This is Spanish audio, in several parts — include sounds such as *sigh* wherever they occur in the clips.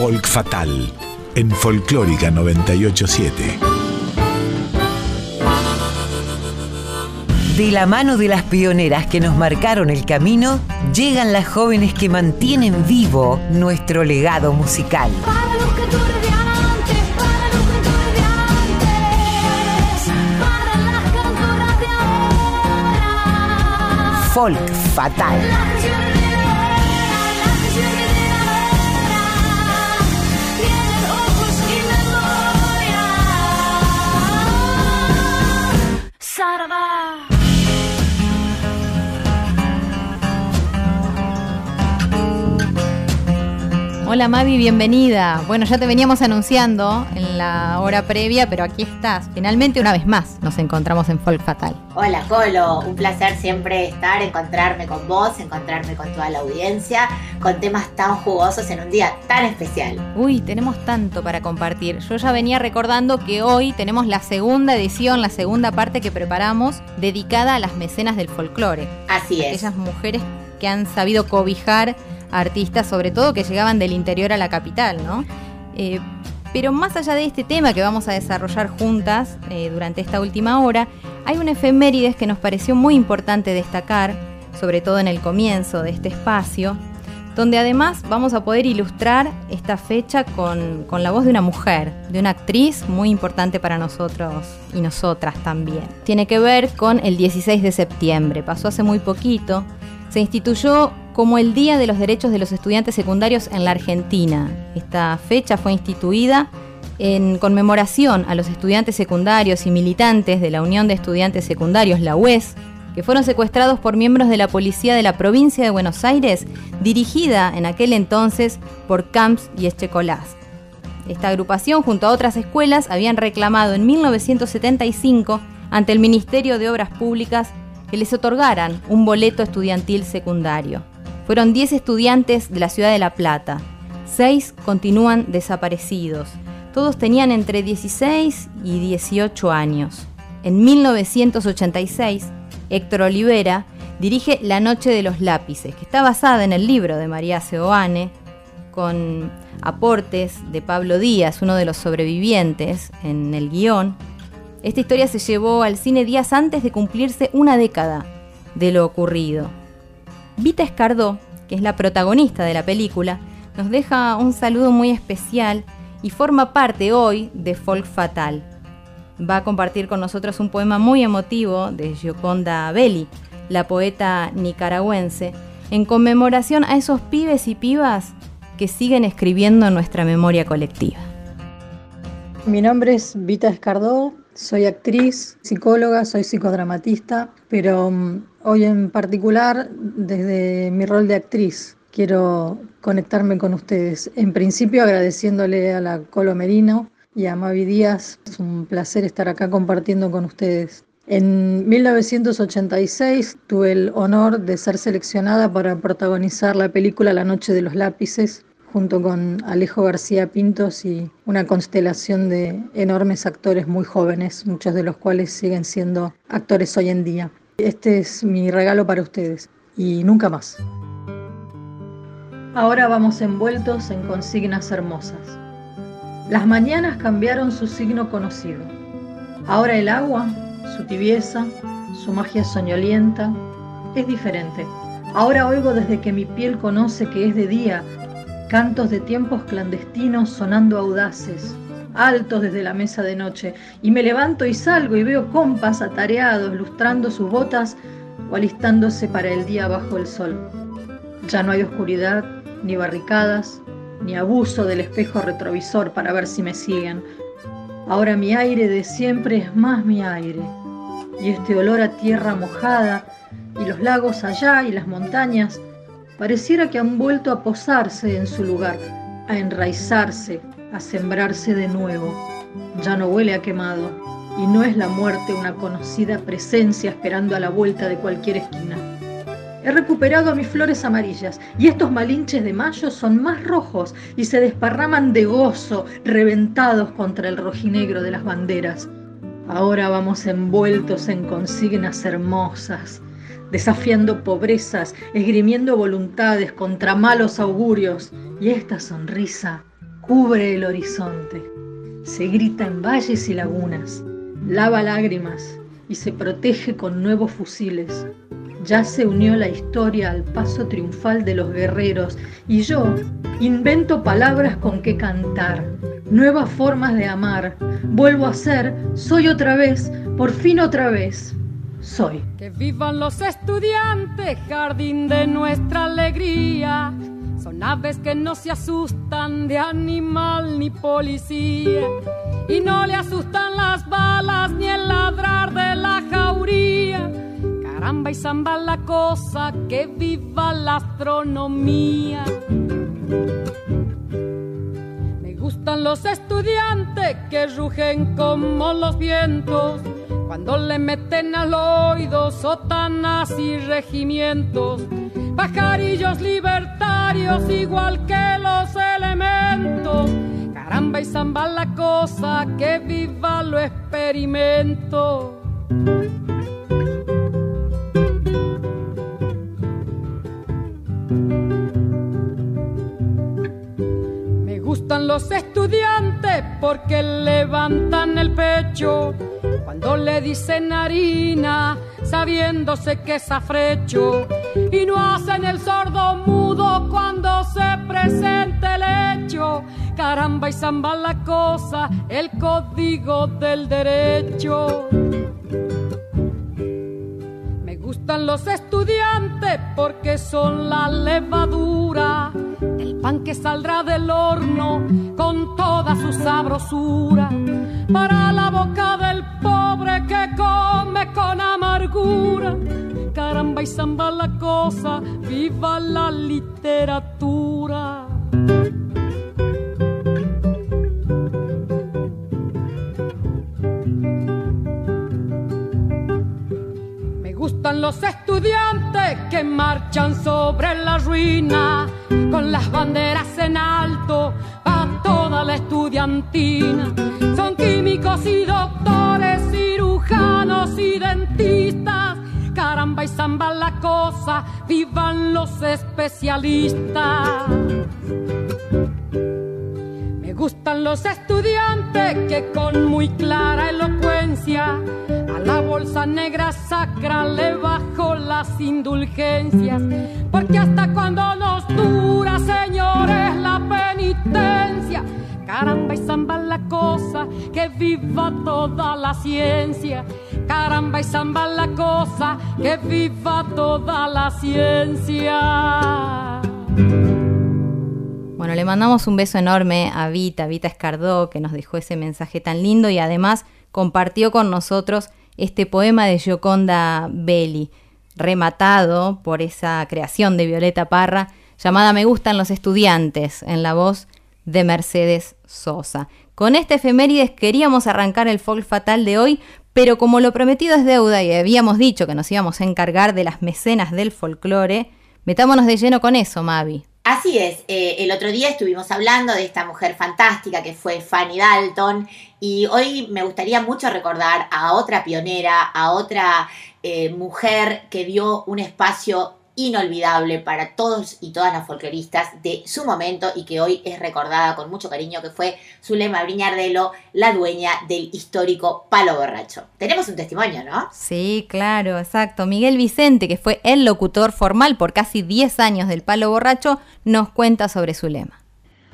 Folk Fatal en Folclórica 987. De la mano de las pioneras que nos marcaron el camino, llegan las jóvenes que mantienen vivo nuestro legado musical. Para los cantores de antes, Hola Mavi, bienvenida. Bueno, ya te veníamos anunciando en la hora previa, pero aquí estás. Finalmente, una vez más, nos encontramos en Folk Fatal. Hola Colo, un placer siempre estar, encontrarme con vos, encontrarme con toda la audiencia, con temas tan jugosos en un día tan especial. Uy, tenemos tanto para compartir. Yo ya venía recordando que hoy tenemos la segunda edición, la segunda parte que preparamos, dedicada a las mecenas del folclore. Así es. Aquellas mujeres que han sabido cobijar artistas, sobre todo que llegaban del interior a la capital, ¿no? Eh, pero más allá de este tema que vamos a desarrollar juntas eh, durante esta última hora, hay un efemérides que nos pareció muy importante destacar, sobre todo en el comienzo de este espacio, donde además vamos a poder ilustrar esta fecha con, con la voz de una mujer, de una actriz muy importante para nosotros y nosotras también. Tiene que ver con el 16 de septiembre, pasó hace muy poquito, se instituyó como el Día de los Derechos de los Estudiantes Secundarios en la Argentina. Esta fecha fue instituida en conmemoración a los estudiantes secundarios y militantes de la Unión de Estudiantes Secundarios, la UES, que fueron secuestrados por miembros de la policía de la provincia de Buenos Aires, dirigida en aquel entonces por Camps y Echecolás. Esta agrupación, junto a otras escuelas, habían reclamado en 1975 ante el Ministerio de Obras Públicas que les otorgaran un boleto estudiantil secundario. Fueron 10 estudiantes de la ciudad de La Plata. 6 continúan desaparecidos. Todos tenían entre 16 y 18 años. En 1986, Héctor Olivera dirige La Noche de los Lápices, que está basada en el libro de María Seoane, con aportes de Pablo Díaz, uno de los sobrevivientes, en el guion. Esta historia se llevó al cine días antes de cumplirse una década de lo ocurrido. Vita Escardó, que es la protagonista de la película, nos deja un saludo muy especial y forma parte hoy de Folk Fatal. Va a compartir con nosotros un poema muy emotivo de Gioconda Belli, la poeta nicaragüense, en conmemoración a esos pibes y pibas que siguen escribiendo nuestra memoria colectiva. Mi nombre es Vita Escardó, soy actriz, psicóloga, soy psicodramatista, pero um, hoy en particular desde mi rol de actriz quiero conectarme con ustedes. En principio agradeciéndole a la Colo Merino y a Mavi Díaz, es un placer estar acá compartiendo con ustedes. En 1986 tuve el honor de ser seleccionada para protagonizar la película La Noche de los Lápices, junto con Alejo García Pintos y una constelación de enormes actores muy jóvenes, muchos de los cuales siguen siendo actores hoy en día. Este es mi regalo para ustedes y nunca más. Ahora vamos envueltos en consignas hermosas. Las mañanas cambiaron su signo conocido. Ahora el agua, su tibieza, su magia soñolienta, es diferente. Ahora oigo desde que mi piel conoce que es de día cantos de tiempos clandestinos sonando audaces, altos desde la mesa de noche, y me levanto y salgo y veo compas atareados, lustrando sus botas o alistándose para el día bajo el sol. Ya no hay oscuridad, ni barricadas, ni abuso del espejo retrovisor para ver si me siguen. Ahora mi aire de siempre es más mi aire, y este olor a tierra mojada, y los lagos allá y las montañas, pareciera que han vuelto a posarse en su lugar, a enraizarse, a sembrarse de nuevo. Ya no huele a quemado, y no es la muerte una conocida presencia esperando a la vuelta de cualquier esquina. He recuperado mis flores amarillas y estos malinches de mayo son más rojos y se desparraman de gozo, reventados contra el rojinegro de las banderas. Ahora vamos envueltos en consignas hermosas, desafiando pobrezas, esgrimiendo voluntades contra malos augurios. Y esta sonrisa cubre el horizonte, se grita en valles y lagunas, lava lágrimas y se protege con nuevos fusiles. Ya se unió la historia al paso triunfal de los guerreros y yo invento palabras con que cantar, nuevas formas de amar. Vuelvo a ser, soy otra vez, por fin otra vez, soy. Que vivan los estudiantes, jardín de nuestra alegría. Son aves que no se asustan de animal ni policía. Y no le asustan las balas ni el ladrar de la jauría. Caramba y zamba la cosa, que viva la astronomía. Me gustan los estudiantes que rugen como los vientos cuando le meten al oído sotanas y regimientos, pajarillos libertarios igual que los elementos. Caramba y zamba la cosa, que viva lo experimento. Me gustan los estudiantes porque levantan el pecho cuando le dicen harina, sabiéndose que es afrecho, y no hacen el sordo mudo cuando se presenta el hecho. Caramba y zamba la cosa, el código del derecho. Los estudiantes porque son la levadura del pan que saldrá del horno con toda su sabrosura para la boca del pobre que come con amargura. Caramba y zamba la cosa, viva la literatura. Los estudiantes que marchan sobre la ruina con las banderas en alto a toda la estudiantina. Son químicos y doctores, cirujanos y dentistas. Caramba y zamba la cosa, vivan los especialistas. Me gustan los estudiantes que con muy clara elocuencia la bolsa negra sacra le bajo las indulgencias. Porque hasta cuando nos dura, señores, la penitencia. Caramba y zamba la cosa, que viva toda la ciencia. Caramba y zamba la cosa, que viva toda la ciencia. Bueno, le mandamos un beso enorme a Vita, Vita Escardó, que nos dejó ese mensaje tan lindo y además compartió con nosotros este poema de Gioconda Belli, rematado por esa creación de Violeta Parra, llamada Me gustan los estudiantes, en la voz de Mercedes Sosa. Con este efemérides queríamos arrancar el folk fatal de hoy, pero como lo prometido es deuda y habíamos dicho que nos íbamos a encargar de las mecenas del folclore, metámonos de lleno con eso, Mavi. Así es, eh, el otro día estuvimos hablando de esta mujer fantástica que fue Fanny Dalton y hoy me gustaría mucho recordar a otra pionera, a otra eh, mujer que dio un espacio inolvidable para todos y todas las folcloristas de su momento y que hoy es recordada con mucho cariño, que fue Zulema Briñardelo, la dueña del histórico Palo Borracho. Tenemos un testimonio, ¿no? Sí, claro, exacto. Miguel Vicente, que fue el locutor formal por casi 10 años del Palo Borracho, nos cuenta sobre su lema.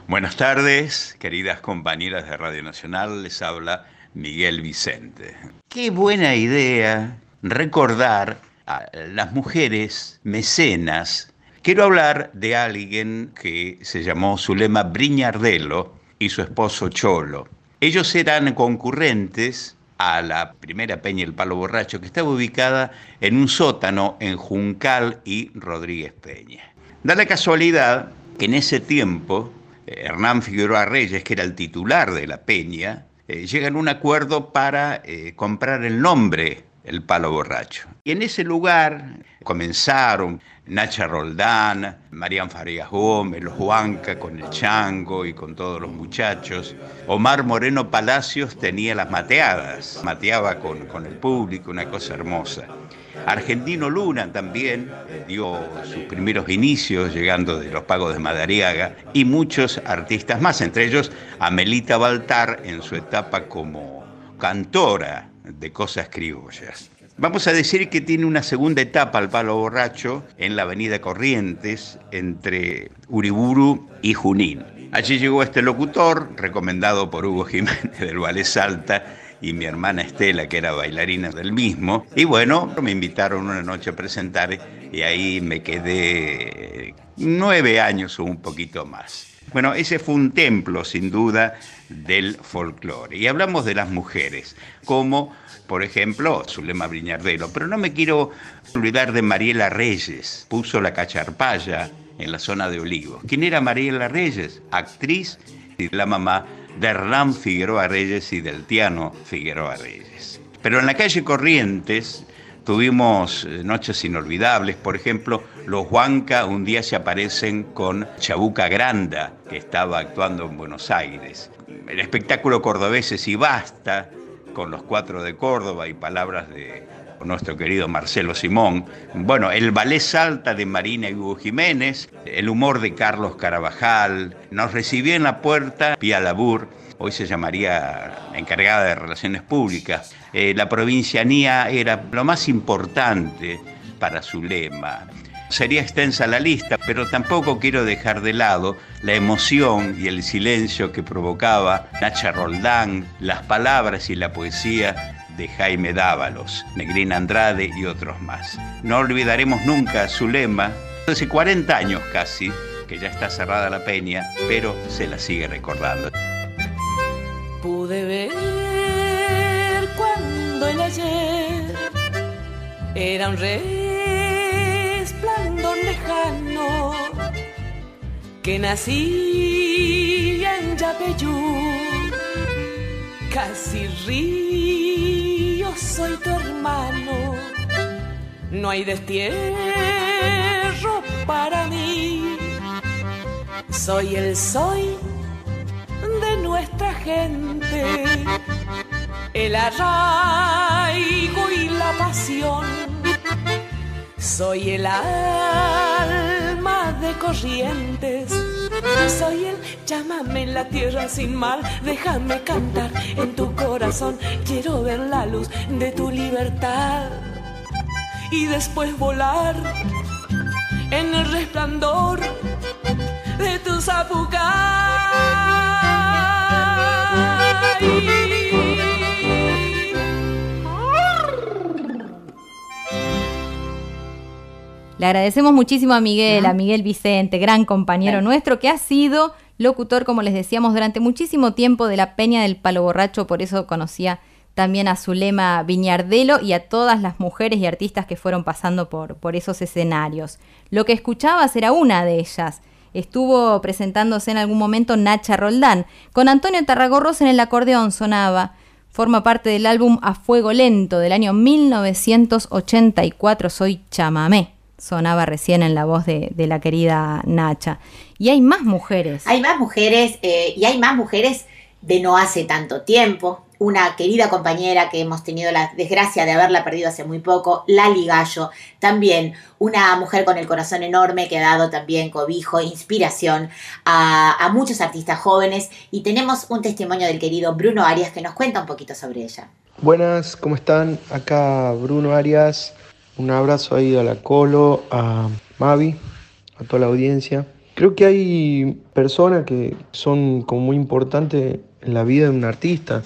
Buenas tardes, queridas compañeras de Radio Nacional, les habla Miguel Vicente. Qué buena idea recordar a las mujeres mecenas. Quiero hablar de alguien que se llamó Zulema Briñardelo y su esposo Cholo. Ellos eran concurrentes a la primera Peña El Palo Borracho, que estaba ubicada en un sótano en Juncal y Rodríguez Peña. Da la casualidad que en ese tiempo Hernán Figueroa Reyes, que era el titular de la Peña, eh, llegan a un acuerdo para eh, comprar el nombre el palo borracho. Y en ese lugar comenzaron Nacha Roldán, Marían Farías Gómez, los Huanca con el Chango y con todos los muchachos. Omar Moreno Palacios tenía las mateadas, mateaba con, con el público, una cosa hermosa. Argentino Luna también eh, dio sus primeros inicios llegando de los pagos de Madariaga y muchos artistas más, entre ellos Amelita Baltar en su etapa como cantora de cosas criollas. Vamos a decir que tiene una segunda etapa al palo borracho en la avenida Corrientes entre Uriburu y Junín. Allí llegó este locutor, recomendado por Hugo Jiménez del Valle Salta, y mi hermana Estela, que era bailarina del mismo. Y bueno, me invitaron una noche a presentar y ahí me quedé nueve años o un poquito más. Bueno, ese fue un templo, sin duda, del folclore. Y hablamos de las mujeres, como, por ejemplo, Zulema Briñardelo. Pero no me quiero olvidar de Mariela Reyes, puso la cacharpaya en la zona de Olivos. ¿Quién era Mariela Reyes? Actriz y la mamá de Hernán Figueroa Reyes y del Tiano Figueroa Reyes. Pero en la calle Corrientes tuvimos eh, noches inolvidables, por ejemplo, los Huanca un día se aparecen con Chabuca Granda, que estaba actuando en Buenos Aires. El espectáculo cordobés es y basta, con los cuatro de Córdoba y palabras de nuestro querido Marcelo Simón. Bueno, el ballet Salta de Marina y Hugo Jiménez, el humor de Carlos Carabajal. Nos recibió en la puerta Pia Labur, hoy se llamaría encargada de Relaciones Públicas. Eh, la provincianía era lo más importante para su lema. Sería extensa la lista, pero tampoco quiero dejar de lado la emoción y el silencio que provocaba Nacha Roldán, las palabras y la poesía de Jaime Dávalos, Negrina Andrade y otros más. No olvidaremos nunca su lema, hace 40 años casi, que ya está cerrada la peña, pero se la sigue recordando. Pude ver cuando el ayer era un resplandor lejano que nacía en Yapeyú, casi río, soy tu hermano, no hay destierro para mí, soy el soy de nuestra gente, el arraigo y la pasión. Soy el alma de corrientes, soy el llámame en la tierra sin mar, déjame cantar en tu corazón, quiero ver la luz de tu libertad y después volar en el resplandor de tu Le agradecemos muchísimo a Miguel, a Miguel Vicente, gran compañero nuestro, que ha sido locutor, como les decíamos, durante muchísimo tiempo de la Peña del Palo Borracho, por eso conocía también a Zulema Viñardelo y a todas las mujeres y artistas que fueron pasando por, por esos escenarios. Lo que escuchabas era una de ellas. Estuvo presentándose en algún momento Nacha Roldán. Con Antonio Tarragorros en el acordeón sonaba. Forma parte del álbum A Fuego Lento del año 1984, Soy Chamamé. Sonaba recién en la voz de, de la querida Nacha. Y hay más mujeres. Hay más mujeres eh, y hay más mujeres de no hace tanto tiempo. Una querida compañera que hemos tenido la desgracia de haberla perdido hace muy poco, Lali Gallo, también una mujer con el corazón enorme que ha dado también cobijo, inspiración a, a muchos artistas jóvenes y tenemos un testimonio del querido Bruno Arias que nos cuenta un poquito sobre ella. Buenas, ¿cómo están? Acá Bruno Arias. Un abrazo ahí a la Colo, a Mavi, a toda la audiencia. Creo que hay personas que son como muy importantes en la vida de un artista.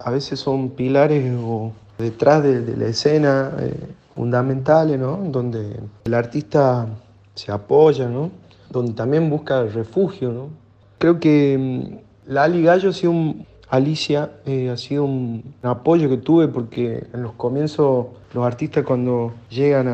A veces son pilares o detrás de, la escena eh, fundamentales, ¿no? Donde el artista se apoya, ¿no? Donde también busca refugio, ¿no? Creo que mm, Lali Gallo ha sido un, Alicia eh, ha sido un, apoyo que tuve porque en los comienzos los artistas cuando llegan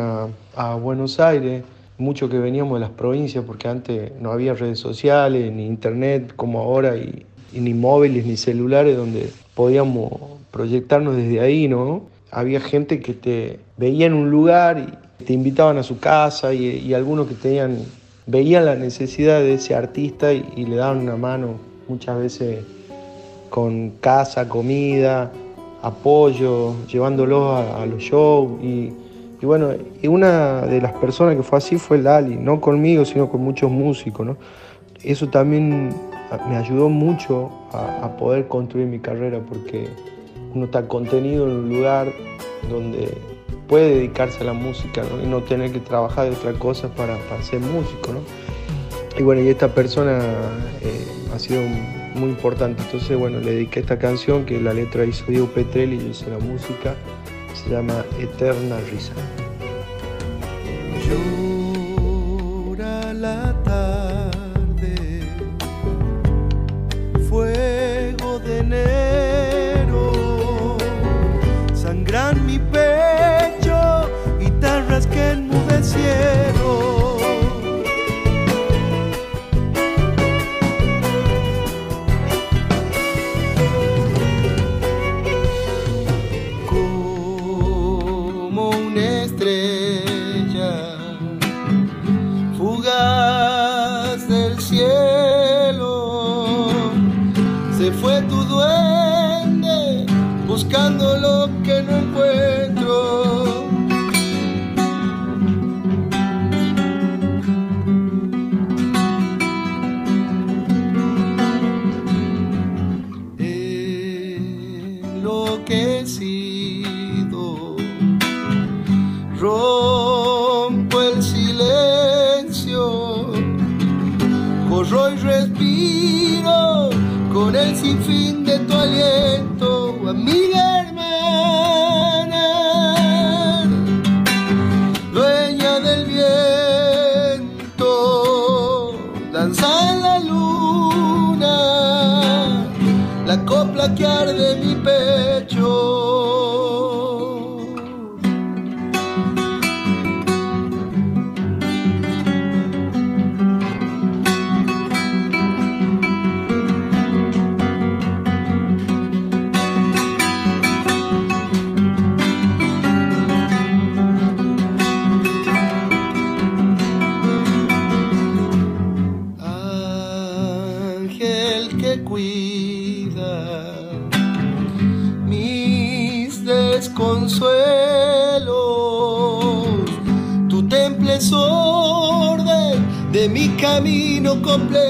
a, Buenos Aires, muchos que veníamos de las provincias, porque antes no había redes sociales, ni internet como ahora, y, ni móviles, ni celulares, donde podíamos proyectarnos desde ahí, ¿no? Había gente que te veía en un lugar y te invitaban a su casa, y, algunos que tenían, veían la necesidad de ese artista y le daban una mano muchas veces con casa, comida, apoyo, llevándolos a, a los shows y, bueno, y una de las personas que fue así fue Lali, no conmigo, sino con muchos músicos, ¿no? Eso también me ayudó mucho a, poder construir mi carrera porque uno está contenido en un lugar donde puede dedicarse a la música y no tener que trabajar de otra cosa para, para ser músico. ¿no? Y bueno, y esta persona eh, ha sido muy importante. Entonces, bueno, le dediqué esta canción que la letra hizo Diego Petrelli y yo hice la música. Se llama Eterna Risa. La copla que arde mi pecho. Completo.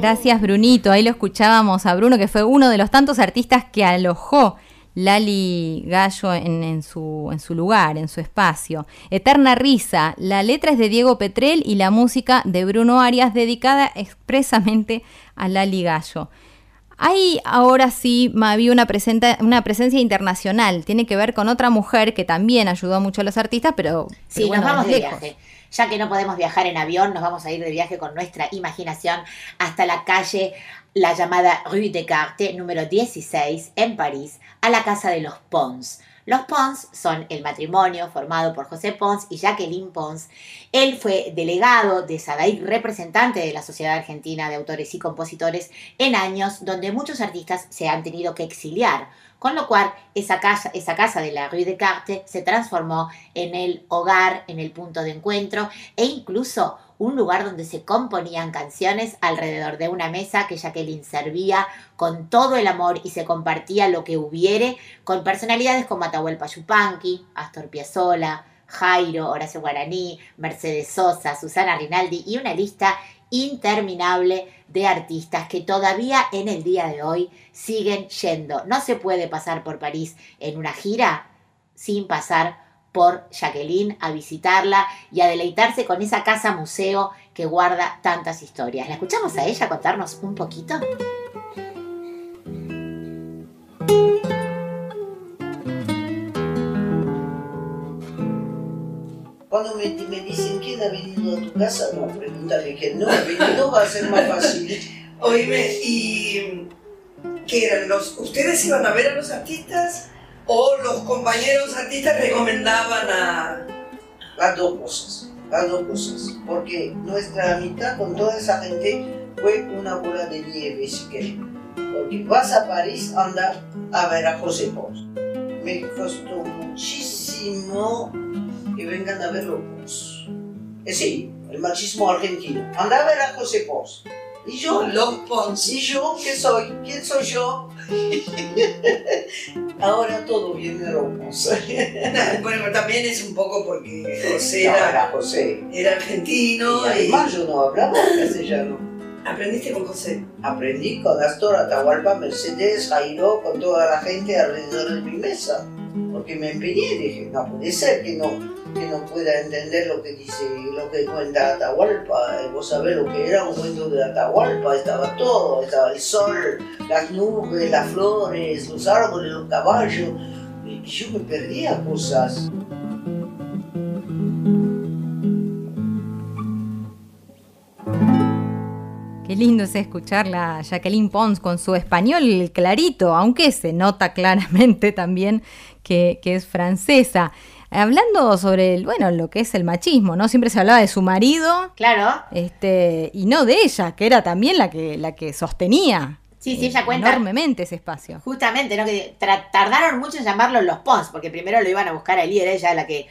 Gracias, Brunito. Ahí lo escuchábamos a Bruno, que fue uno de los tantos artistas que alojó Lali Gallo en, en su, en su lugar, en su espacio. Eterna Risa. La letra es de Diego Petrel y la música de Bruno Arias, dedicada expresamente a Lali Gallo. Hay ahora sí, Mavi, una, presenta- una presencia internacional. Tiene que ver con otra mujer que también ayudó mucho a los artistas, pero. Sí, pero bueno, nos vamos de viaje. Ya que no podemos viajar en avión, nos vamos a ir de viaje con nuestra imaginación hasta la calle, la llamada Rue Descartes, número 16, en París, a la casa de los Pons. Los Pons son el matrimonio formado por José Pons y Jacqueline Pons. Él fue delegado de SADAIC, representante de la Sociedad Argentina de Autores y Compositores, en años donde muchos artistas se han tenido que exiliar. Con lo cual, esa casa, esa casa de la Rue Descartes se transformó en el hogar, en el punto de encuentro e incluso un lugar donde se componían canciones alrededor de una mesa que Jacqueline servía con todo el amor y se compartía lo que hubiere con personalidades como Atahualpa Yupanqui, Astor Piazzolla, Jairo, Horacio Guaraní, Mercedes Sosa, Susana Rinaldi y una lista interminable de artistas que todavía en el día de hoy siguen yendo. No se puede pasar por París en una gira sin pasar por Jacqueline a visitarla y a deleitarse con esa casa museo que guarda tantas historias. ¿La escuchamos a ella contarnos un poquito? Cuando me, me dicen quién ha venido a tu casa, no, pregúntale quién no ha venido, va a ser más fácil. *laughs* Oíme, ¿y qué eran los? ¿Ustedes iban a ver a los artistas o los compañeros artistas recomendaban a.? Las dos cosas, las dos cosas. Porque nuestra amistad con toda esa gente fue una bola de nieve, si querés. Porque vas a París, anda a ver a José Pons. Me costó muchísimo que vengan a verlo vos. Es sí, el machismo argentino. Anda a ver a José Pons. Y yo, Los Pons. ¿y yo qué soy? ¿Quién soy yo? *laughs* Ahora todo viene de los Pons. Bueno, también es un poco porque José No, era, era José. era argentino Y además yo no hablaba castellano. y aprendiste con José. Aprendí con Astor, Atahualpa, Mercedes, Jairo, con toda la gente alrededor de mi mesa. Porque me empeñé, dije, no puede ser que no, que no pueda entender lo que dice, lo que cuenta Atahualpa. Eh, Vos sabés lo que era un cuento de Atahualpa, estaba todo, estaba el sol, las nubes, las flores, los árboles, los caballos. Yo me perdía cosas. Qué lindo es escucharla Jacqueline Pons con su español clarito, aunque se nota claramente también que es francesa. Hablando sobre el, bueno, lo que es el machismo, ¿no? Siempre se hablaba de su marido, Claro. este, y no de ella, que era también la que, la que sostenía Sí, sí, ella cuenta. enormemente ese espacio. Justamente, ¿no? Que tardaron mucho en llamarlos los Pons, porque primero lo iban a buscar a era ella la que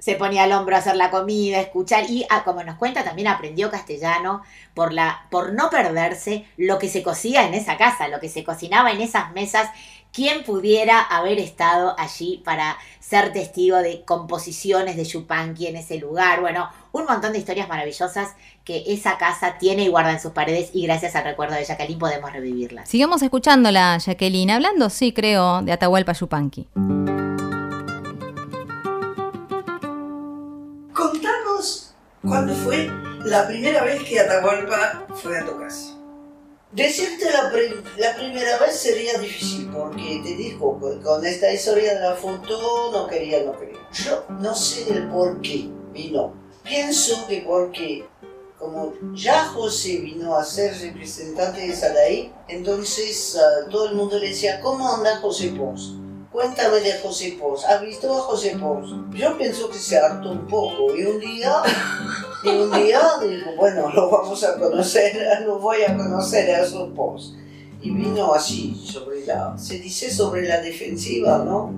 se ponía al hombro a hacer la comida, escuchar y ah, como nos cuenta también aprendió castellano por la por no perderse lo que se cocía en esa casa, lo que se cocinaba en esas mesas. ¿Quién pudiera haber estado allí para ser testigo de composiciones de Yupanqui en ese lugar? Bueno, un montón de historias maravillosas que esa casa tiene y guarda en sus paredes y gracias al recuerdo de Jacqueline podemos revivirlas. Sigamos escuchándola, Jacqueline, hablando, sí, creo, de Atahualpa Yupanqui. Contanos cuándo fue la primera vez que Atahualpa fue a tu casa. Decirte la, la primera vez sería difícil porque te dijo con, esta historia de la foto no quería, no quería. Yo no sé el por qué vino. Pienso que porque como ya José vino a ser representante de Sadaí, entonces ah, todo el mundo le decía, ¿cómo anda José Pons? Cuéntame de José Pons. ¿Has visto a José Pons? Yo pienso que se hartó un poco y un día y un día digo, bueno, lo vamos a conocer, *laughs* lo voy a conocer a su post. Y vino así, sobre la, se dice sobre la defensiva, ¿no?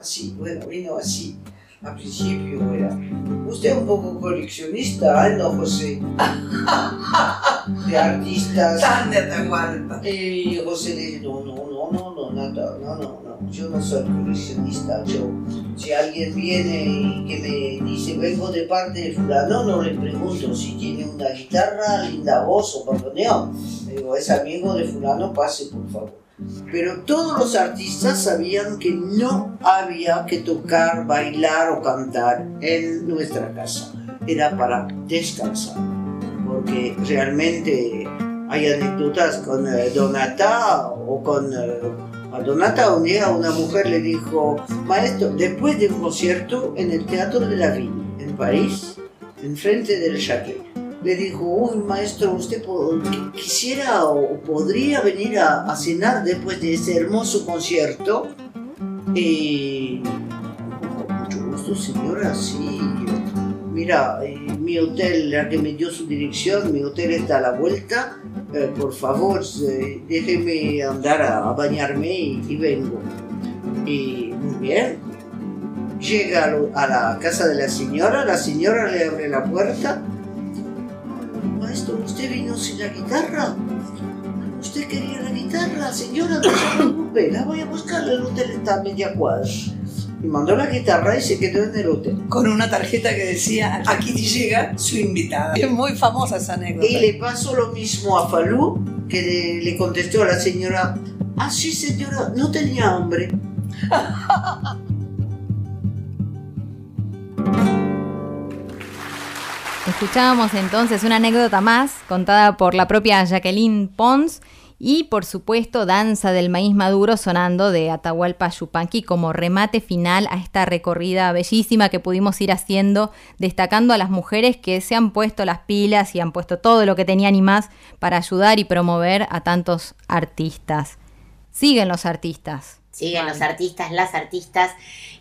Así, bueno, vino así. Al principio era, usted es un poco coleccionista, ¿eh, no, José? *laughs* De artistas. Tan de Atahualpa. Y José le dice, no, no, no, no, no, nada, no, no, no, yo no soy coleccionista, yo, si alguien viene y que me dice, vengo de parte de fulano, no le pregunto si tiene una guitarra, linda voz o bandoneón. Digo, es amigo de fulano, pase por favor. Pero todos los artistas sabían que no había que tocar, bailar o cantar en nuestra casa. Era para descansar, porque realmente hay anécdotas con eh, Donata o con... eh, a Donata un día una mujer le dijo, maestro, después de un concierto en el Teatro de la Ville, en París, enfrente del Châtelet, le dijo, uy maestro, usted quisiera o podría venir a, a cenar después de ese hermoso concierto. Y con mucho gusto, señora, sí. Mira, eh, mi hotel, la que me dio su dirección, mi hotel está a la vuelta. Eh, por favor, déjeme andar a, bañarme y, vengo. Y muy bien. Llega a la casa de la señora, la señora le abre la puerta. Maestro, ¿usted vino sin la guitarra? ¿Usted quería la guitarra? Señora, no se preocupe, la voy a buscar, el hotel está a media cuadra. Y mandó la guitarra y se quedó en el hotel. Con una tarjeta que decía, aquí llega su invitada. Es muy famosa esa anécdota. Y le pasó lo mismo a Falú, que le, le contestó a la señora, ah sí señora, no tenía hambre. Escuchábamos entonces una anécdota más contada por la propia Jacqueline Pons y por supuesto Danza del Maíz Maduro sonando de Atahualpa Yupanqui como remate final a esta recorrida bellísima que pudimos ir haciendo, destacando a las mujeres que se han puesto las pilas y han puesto todo lo que tenían y más para ayudar y promover a tantos artistas. Siguen los artistas. Siguen los artistas, las artistas.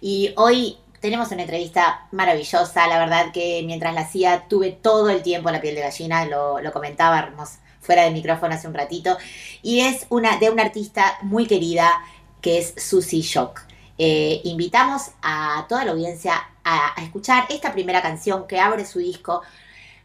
Y hoy tenemos una entrevista maravillosa. La verdad que mientras la hacía tuve todo el tiempo la piel de gallina, lo, lo comentábamos fuera del micrófono hace un ratito. Y es una de una artista muy querida que es Susie Shock. Eh, invitamos a toda la audiencia a, a escuchar esta primera canción que abre su disco.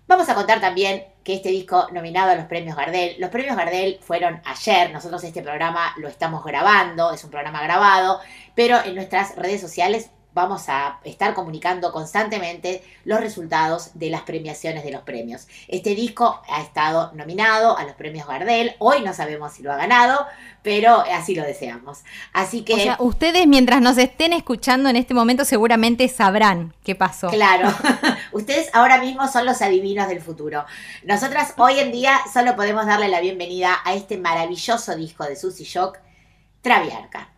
Vamos a contar también que este disco nominado a los premios Gardel, los premios Gardel fueron ayer, nosotros este programa lo estamos grabando, es un programa grabado, pero en nuestras redes sociales vamos a estar comunicando constantemente los resultados de las premiaciones de los premios. Este disco ha estado nominado a los premios Gardel, hoy no sabemos si lo ha ganado, pero así lo deseamos. Así que... O sea, ustedes mientras nos estén escuchando en este momento seguramente sabrán qué pasó. Claro, *laughs* *laughs* ustedes ahora mismo son los adivinos del futuro. Nosotras hoy en día solo podemos darle la bienvenida a este maravilloso disco de Susy Shock, Traviarca.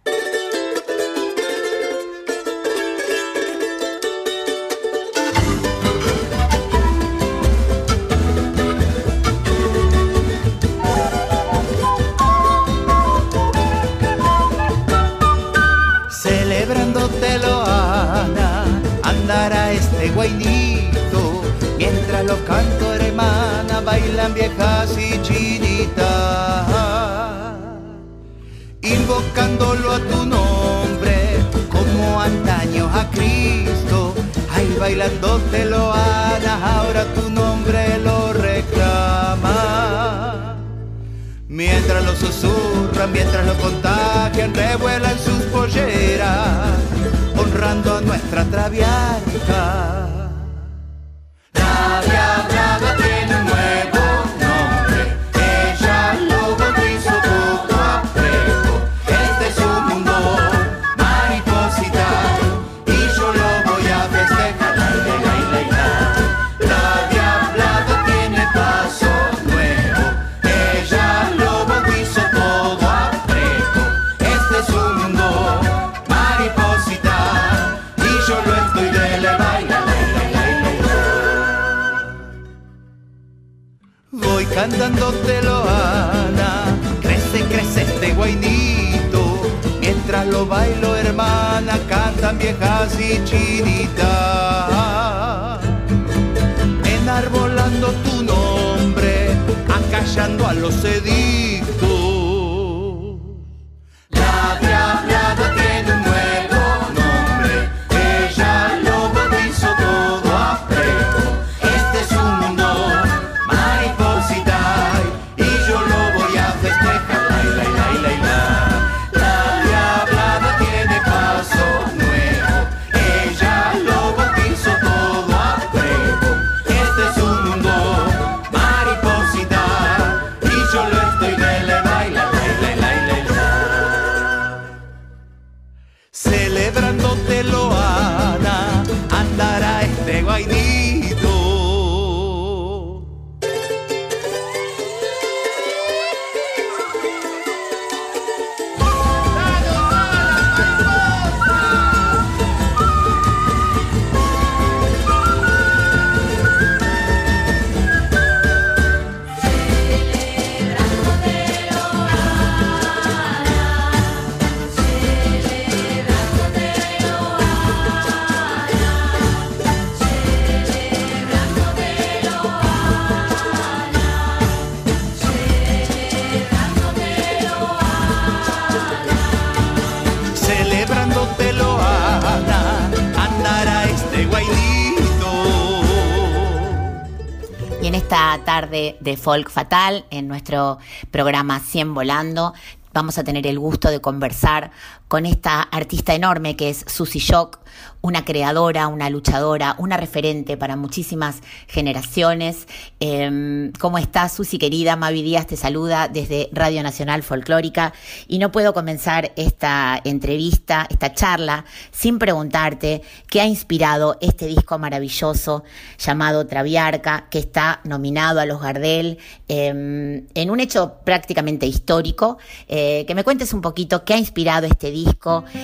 Mientras los canto hermana bailan viejas y chinitas, invocándolo a tu nombre, como antaño a Cristo, ahí bailándotelo, Ana, ahora tu nombre lo reclama. Mientras lo susurran, mientras lo contagian, revuelan sus polleras, nuestra traviata. Voy cantándotelo, Ana, crece, crece este guainito, mientras lo bailo, hermana, cantan viejas y chinitas. Enarbolando tu nombre, acallando a los edictos. La de Folk Fatal, en nuestro programa 100 Volando, vamos a tener el gusto de conversar con esta artista enorme que es Susie Shock, una creadora, una luchadora, una referente para muchísimas generaciones. Eh, ¿Cómo estás, Susi querida? Mavi Díaz te saluda desde Radio Nacional Folclórica y no puedo comenzar esta entrevista, esta charla, sin preguntarte qué ha inspirado este disco maravilloso llamado Traviarca, que está nominado a los Gardel eh, en un hecho prácticamente histórico. Eh, que me cuentes un poquito qué ha inspirado este disco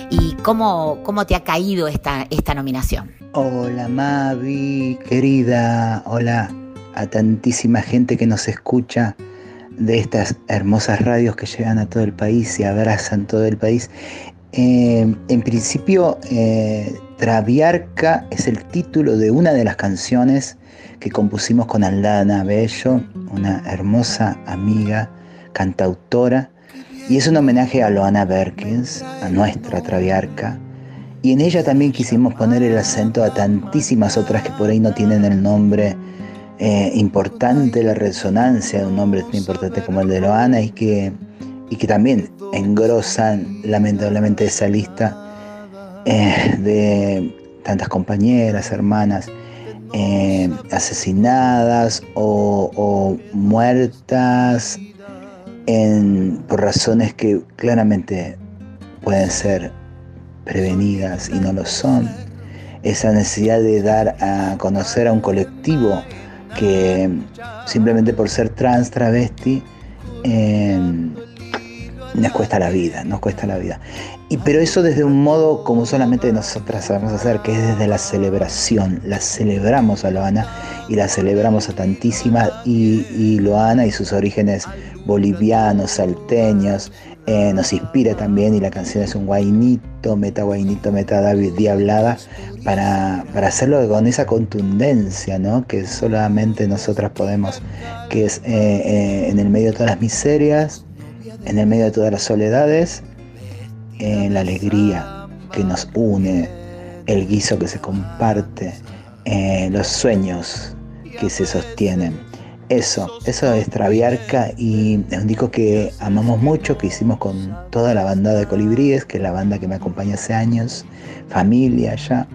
y cómo, cómo te ha caído esta, esta nominación. Hola Mavi, querida, hola a tantísima gente que nos escucha de estas hermosas radios que llegan a todo el país y abrazan todo el país. Eh, en principio, eh, Traviarca es el título de una de las canciones que compusimos con Aldana Bello, una hermosa amiga cantautora, y es un homenaje a Loana Berkins, a nuestra Traviarca, y en ella también quisimos poner el acento a tantísimas otras que por ahí no tienen el nombre eh, importante, la resonancia de un nombre tan importante como el de Loana y que, y que también engrosan lamentablemente esa lista eh, de tantas compañeras, hermanas eh, asesinadas o, o muertas por razones que claramente pueden ser prevenidas y no lo son. Esa necesidad de dar a conocer a un colectivo que simplemente por ser trans, travesti, eh, nos cuesta la vida, nos cuesta la vida. Y, pero eso desde un modo como solamente nosotras sabemos hacer, que es desde la celebración. La celebramos a Loana y la celebramos a tantísimas y, Loana y sus orígenes bolivianos, salteños, eh, nos inspira también y la canción es un guainito, meta guainito, meta Diablada, para, para hacerlo con esa contundencia, ¿no? Que solamente nosotras podemos, que es eh, eh, en el medio de todas las miserias, en el medio de todas las soledades, la alegría que nos une, el guiso que se comparte, los sueños que se sostienen. Eso, eso es Traviarca y es un disco que amamos mucho, que hicimos con toda la banda de Colibríes, que es la banda que me acompaña hace años, familia ya,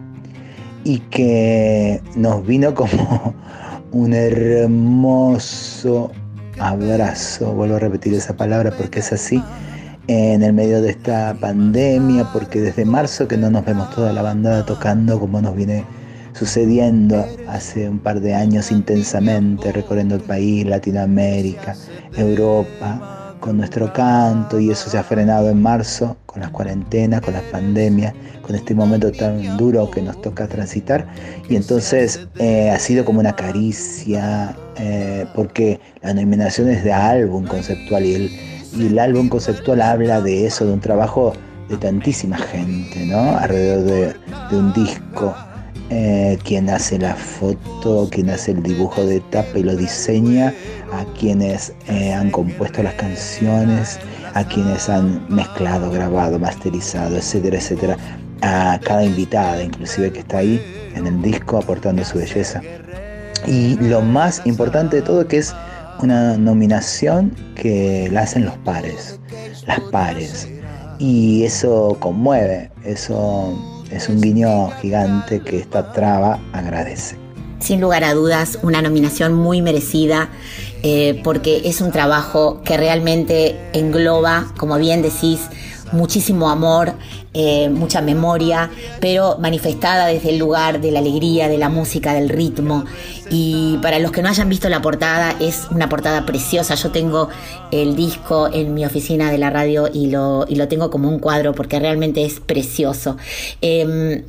y que nos vino como *laughs* un hermoso abrazo, vuelvo a repetir esa palabra porque es así, en el medio de esta pandemia, porque desde marzo que no nos vemos toda la banda tocando como nos viene sucediendo hace un par de años intensamente, recorriendo el país, Latinoamérica, Europa, con nuestro canto, y eso se ha frenado en marzo, con las cuarentenas, con las pandemias, con este momento tan duro que nos toca transitar. Y entonces eh, ha sido como una caricia, eh, porque la nominación es de álbum conceptual y el, y el álbum conceptual habla de eso, de un trabajo de tantísima gente, ¿no? Alrededor de, un disco eh, quien hace la foto, quien hace el dibujo de tapa y lo diseña, a quienes eh, han compuesto las canciones, a quienes han mezclado, grabado, masterizado, etcétera, etcétera, a cada invitada, inclusive que está ahí en el disco aportando su belleza. Y lo más importante de todo que es una nominación que la hacen los pares, las pares. Y eso conmueve, eso es un guiño gigante que esta traba agradece. Sin lugar a dudas, una nominación muy merecida eh, porque es un trabajo que realmente engloba, como bien decís, muchísimo amor, eh, mucha memoria, pero manifestada desde el lugar de la alegría, de la música, del ritmo. Y para los que no hayan visto la portada, es una portada preciosa. Yo tengo el disco en mi oficina de la radio y lo, y lo tengo como un cuadro porque realmente es precioso. Eh,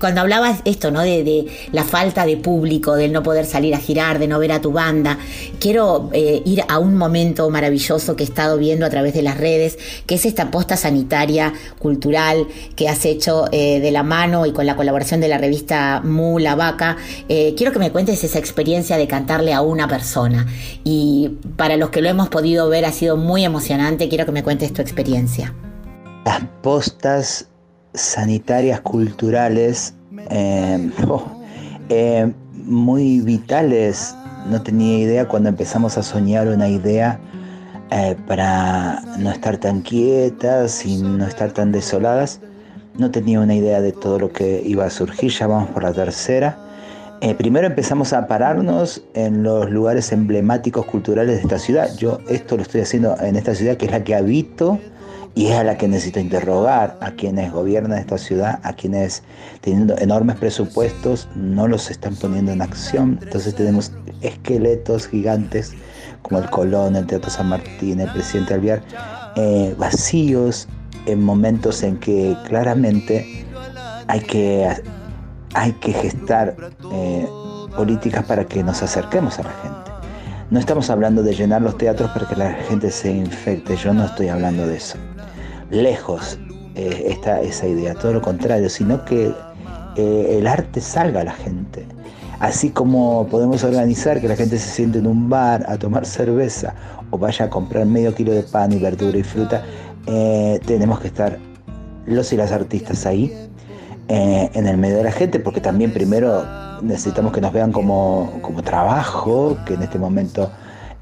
cuando hablabas esto, ¿no? De, la falta de público, del no poder salir a girar, de no ver a tu banda, quiero eh, ir a un momento maravilloso que he estado viendo a través de las redes, que es esta posta sanitaria cultural que has hecho eh, de la mano y con la colaboración de la revista Mu La Vaca. Eh, quiero que me cuentes esa experiencia de cantarle a una persona. Y para los que lo hemos podido ver ha sido muy emocionante. Quiero que me cuentes tu experiencia. Las postas sanitarias culturales eh, *laughs* oh, eh, muy vitales. No tenía idea cuando empezamos a soñar una idea eh, para no estar tan quietas y no estar tan desoladas. No tenía una idea de todo lo que iba a surgir, ya vamos por la tercera. Eh, primero empezamos a pararnos en los lugares emblemáticos culturales de esta ciudad. Yo esto lo estoy haciendo en esta ciudad que es la que habito y es a la que necesito interrogar, a quienes gobiernan esta ciudad, a quienes teniendo enormes presupuestos no los están poniendo en acción. Entonces tenemos esqueletos gigantes como el Colón, el Teatro San Martín, el Presidente Alvear, eh, vacíos en momentos en que claramente hay que hay que gestar eh, políticas para que nos acerquemos a la gente. No estamos hablando de llenar los teatros para que la gente se infecte, yo no estoy hablando de eso. Lejos eh, está esa idea, todo lo contrario, sino que eh, el arte salga a la gente. Así como podemos organizar que la gente se siente en un bar a tomar cerveza o vaya a comprar medio kilo de pan y verdura y fruta, tenemos que estar los y las artistas ahí eh, en el medio de la gente, porque también primero necesitamos que nos vean como, como trabajo, que en este momento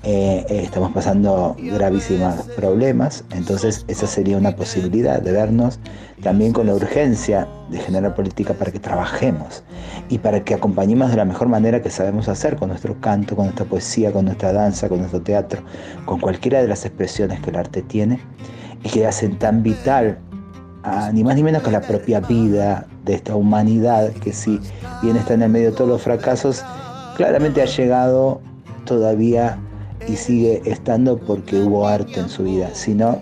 eh, eh, estamos pasando gravísimos problemas, entonces esa sería una posibilidad de vernos también con la urgencia de generar política para que trabajemos y para que acompañemos de la mejor manera que sabemos hacer con nuestro canto, con nuestra poesía, con nuestra danza, con nuestro teatro, con cualquiera de las expresiones que el arte tiene y que hacen tan vital ni más ni menos que la propia vida de esta humanidad que si bien está en el medio de todos los fracasos, claramente ha llegado todavía y sigue estando porque hubo arte en su vida. Si no,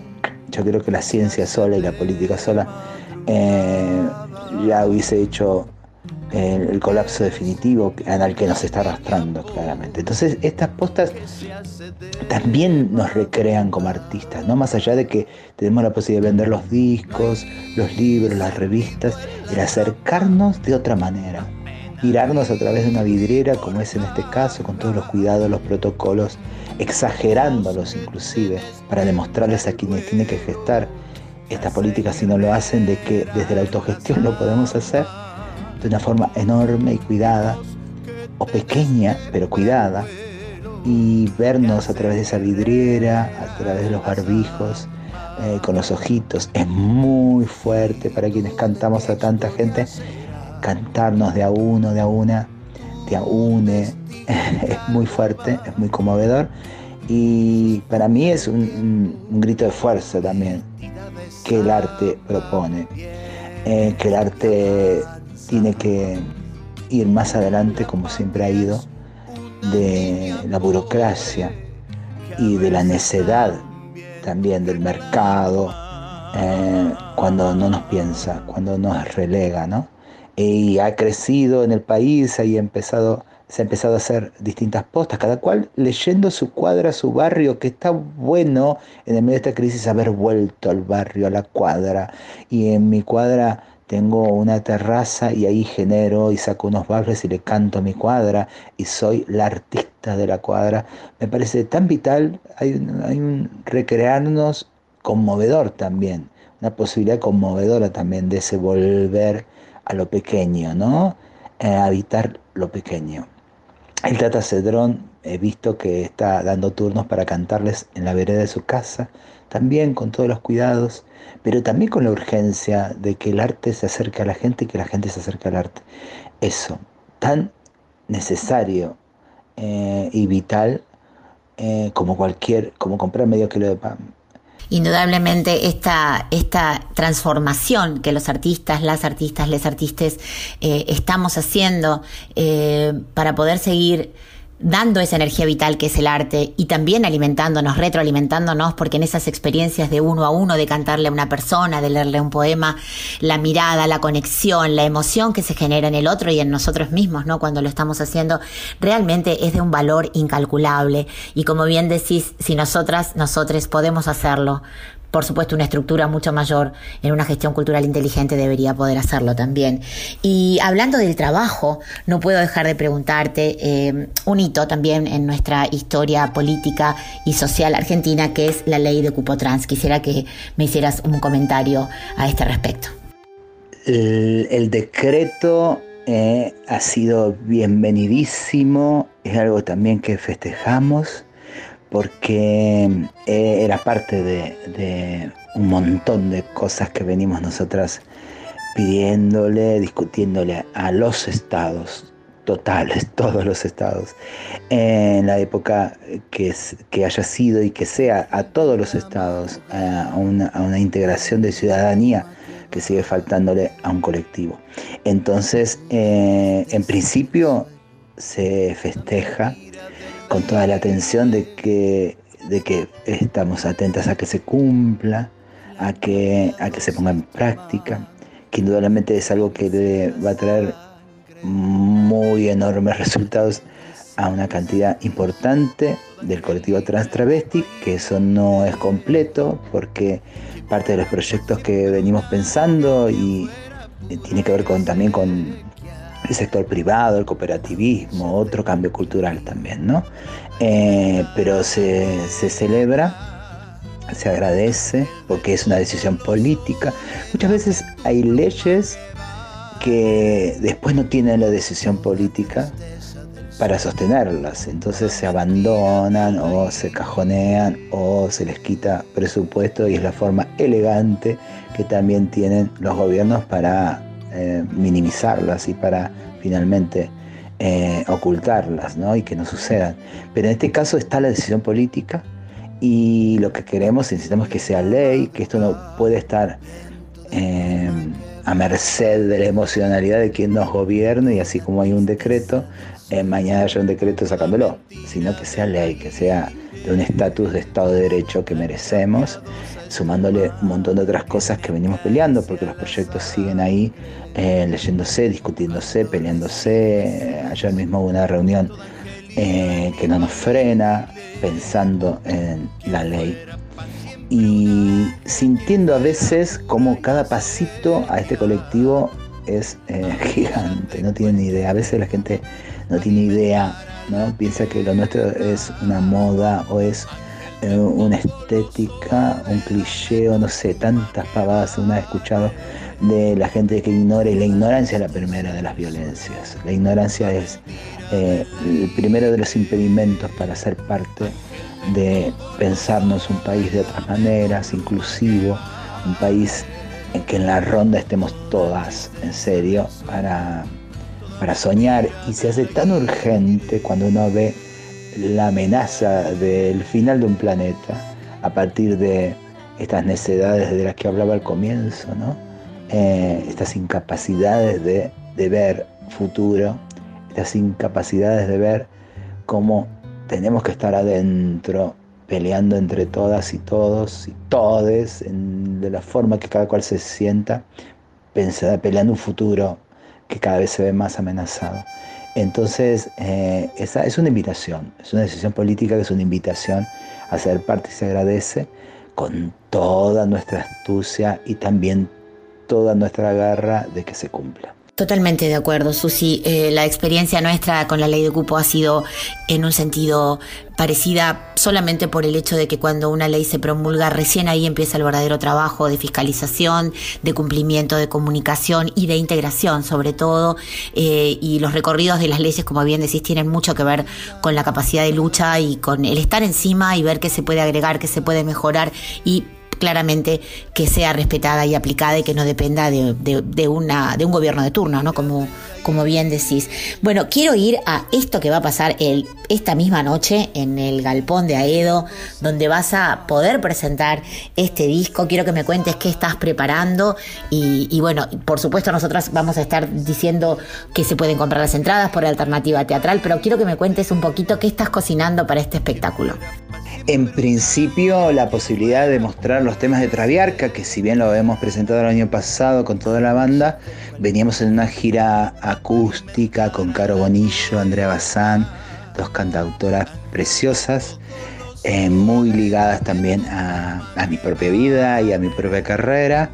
yo creo que la ciencia sola y la política sola eh, ya hubiese hecho el, colapso definitivo el que nos está arrastrando claramente. Entonces estas postas también nos recrean como artistas, ¿no? Más allá de que tenemos la posibilidad de vender los discos, los libros, las revistas, el acercarnos de otra manera, mirarnos a través de una vidriera, como es en este caso, con todos los cuidados, los protocolos, exagerándolos inclusive, para demostrarles a quienes tienen que gestar estas políticas si no lo hacen, de que desde la autogestión lo podemos hacer de una forma enorme y cuidada, o pequeña, pero cuidada, y vernos a través de esa vidriera, a través de los barbijos, eh, con los ojitos, es muy fuerte para quienes cantamos a tanta gente, cantarnos de a uno, de a una, a une, *laughs* es muy fuerte, es muy conmovedor, y para mí es un, grito de fuerza también que el arte propone, eh, que el arte tiene que ir más adelante, como siempre ha ido, de la burocracia y de la necedad también del mercado, eh, cuando no nos piensa, cuando nos relega, ¿no? Y ha crecido en el país, ha empezado, se ha empezado a hacer distintas postas, cada cual leyendo su cuadra, su barrio, que está bueno en el medio de esta crisis haber vuelto al barrio, a la cuadra. Y en mi cuadra tengo una terraza y ahí genero y saco unos baffles y le canto a mi cuadra y soy la artista de la cuadra. Me parece tan vital, hay hay un recrearnos conmovedor también, una posibilidad conmovedora también de ese volver a lo pequeño, ¿no? Eh, habitar lo pequeño. El Tata Cedrón he visto que está dando turnos para cantarles en la vereda de su casa, también con todos los cuidados pero también con la urgencia de que el arte se acerque a la gente y que la gente se acerque al arte. Eso, tan necesario eh, y vital eh, como cualquier, como comprar medio kilo de pan. Indudablemente esta, esta transformación que los artistas, las artistas, les artistas eh, estamos haciendo para poder seguir dando esa energía vital que es el arte y también alimentándonos, retroalimentándonos, porque en esas experiencias de uno a uno, de cantarle a una persona, de leerle un poema, la mirada, la conexión, la emoción que se genera en el otro y en nosotros mismos, ¿no? Cuando lo estamos haciendo, realmente es de un valor incalculable. Y como bien decís, si nosotras, nosotros podemos hacerlo, por supuesto, una estructura mucho mayor en una gestión cultural inteligente debería poder hacerlo también. Y hablando del trabajo, no puedo dejar de preguntarte eh, un hito también en nuestra historia política y social argentina, que es la ley de cupo trans. Quisiera que me hicieras un comentario a este respecto. El, decreto eh, ha sido bienvenidísimo, es algo también que festejamos porque eh, era parte de, un montón de cosas que venimos nosotras pidiéndole, discutiéndole a los estados, totales, *laughs* todos los estados, en la época que, haya sido y que sea a todos los estados, a una, a una integración de ciudadanía que sigue faltándole a un colectivo. Entonces, eh, en principio se festeja con toda la atención de que, de que estamos atentas a que se cumpla, a que, a que se ponga en práctica, que indudablemente es algo que le va a traer muy enormes resultados a una cantidad importante del colectivo trans travesti, que eso no es completo porque parte de los proyectos que venimos pensando y tiene que ver con, también con el sector privado, el cooperativismo, otro cambio cultural también, ¿no? Eh, pero se, se celebra, se agradece porque es una decisión política. Muchas veces hay leyes que después no tienen la decisión política para sostenerlas, entonces se abandonan o se cajonean o se les quita presupuesto y es la forma elegante que también tienen los gobiernos para eh, minimizarlas y para finalmente eh, ocultarlas ¿no? y que no sucedan. Pero en este caso está la decisión política y lo que queremos y necesitamos que sea ley, que esto no puede estar eh, a merced de la emocionalidad de quien nos gobierne y así como hay un decreto, mañana haya un decreto sacándolo, sino que sea ley, que sea de un estatus de Estado de Derecho que merecemos, sumándole un montón de otras cosas que venimos peleando, porque los proyectos siguen ahí eh, leyéndose, discutiéndose, peleándose. Ayer mismo hubo una reunión eh, que no nos frena, pensando en la ley y sintiendo a veces como cada pasito a este colectivo es eh, *laughs* gigante, no tienen ni idea. A veces la gente no tiene idea, ¿no? Piensa que lo nuestro es una moda o es eh, una estética, un cliché o no sé, tantas pavadas una he escuchado de la gente que ignora y la ignorancia es la primera de las violencias. La ignorancia es eh, el primero de los impedimentos para ser parte de pensarnos un país de otras maneras, inclusivo, un país en que en la ronda estemos todas en serio para, para soñar y se hace tan urgente cuando uno ve la amenaza del final de un planeta a partir de estas necedades de las que hablaba al comienzo, ¿no? Eh, estas incapacidades de, de ver futuro, estas incapacidades de ver cómo tenemos que estar adentro peleando entre todas y todos y todes en- de la forma que cada cual se sienta, pensada, peleando un futuro que cada vez se ve más amenazado. Entonces, eh, esa es una invitación, es una decisión política que es una invitación a ser parte y se agradece con toda nuestra astucia y también toda nuestra garra de que se cumpla. Totalmente de acuerdo, Susi. Eh, la experiencia nuestra con la ley de cupo ha sido en un sentido parecida solamente por el hecho de que cuando una ley se promulga, recién ahí empieza el verdadero trabajo de fiscalización, de cumplimiento, de comunicación y de integración, sobre todo. Eh, y los recorridos de las leyes, como bien decís, tienen mucho que ver con la capacidad de lucha y con el estar encima y ver qué se puede agregar, qué se puede mejorar y claramente que sea respetada y aplicada y que no dependa de, una, de un gobierno de turno, ¿no? Como, como bien decís. Bueno, quiero ir a esto que va a pasar esta misma noche en el Galpón de Aedo, donde vas a poder presentar este disco. Quiero que me cuentes qué estás preparando y, y bueno, por supuesto nosotras vamos a estar diciendo que se pueden comprar las entradas por alternativa teatral, pero quiero que me cuentes un poquito qué estás cocinando para este espectáculo. En principio, la posibilidad de mostrar los temas de Traviarca, que si bien lo hemos presentado el año pasado con toda la banda, veníamos en una gira acústica con Caro Bonillo, Andrea Bazán, dos cantautoras preciosas, eh, muy ligadas también a, mi propia vida y a mi propia carrera.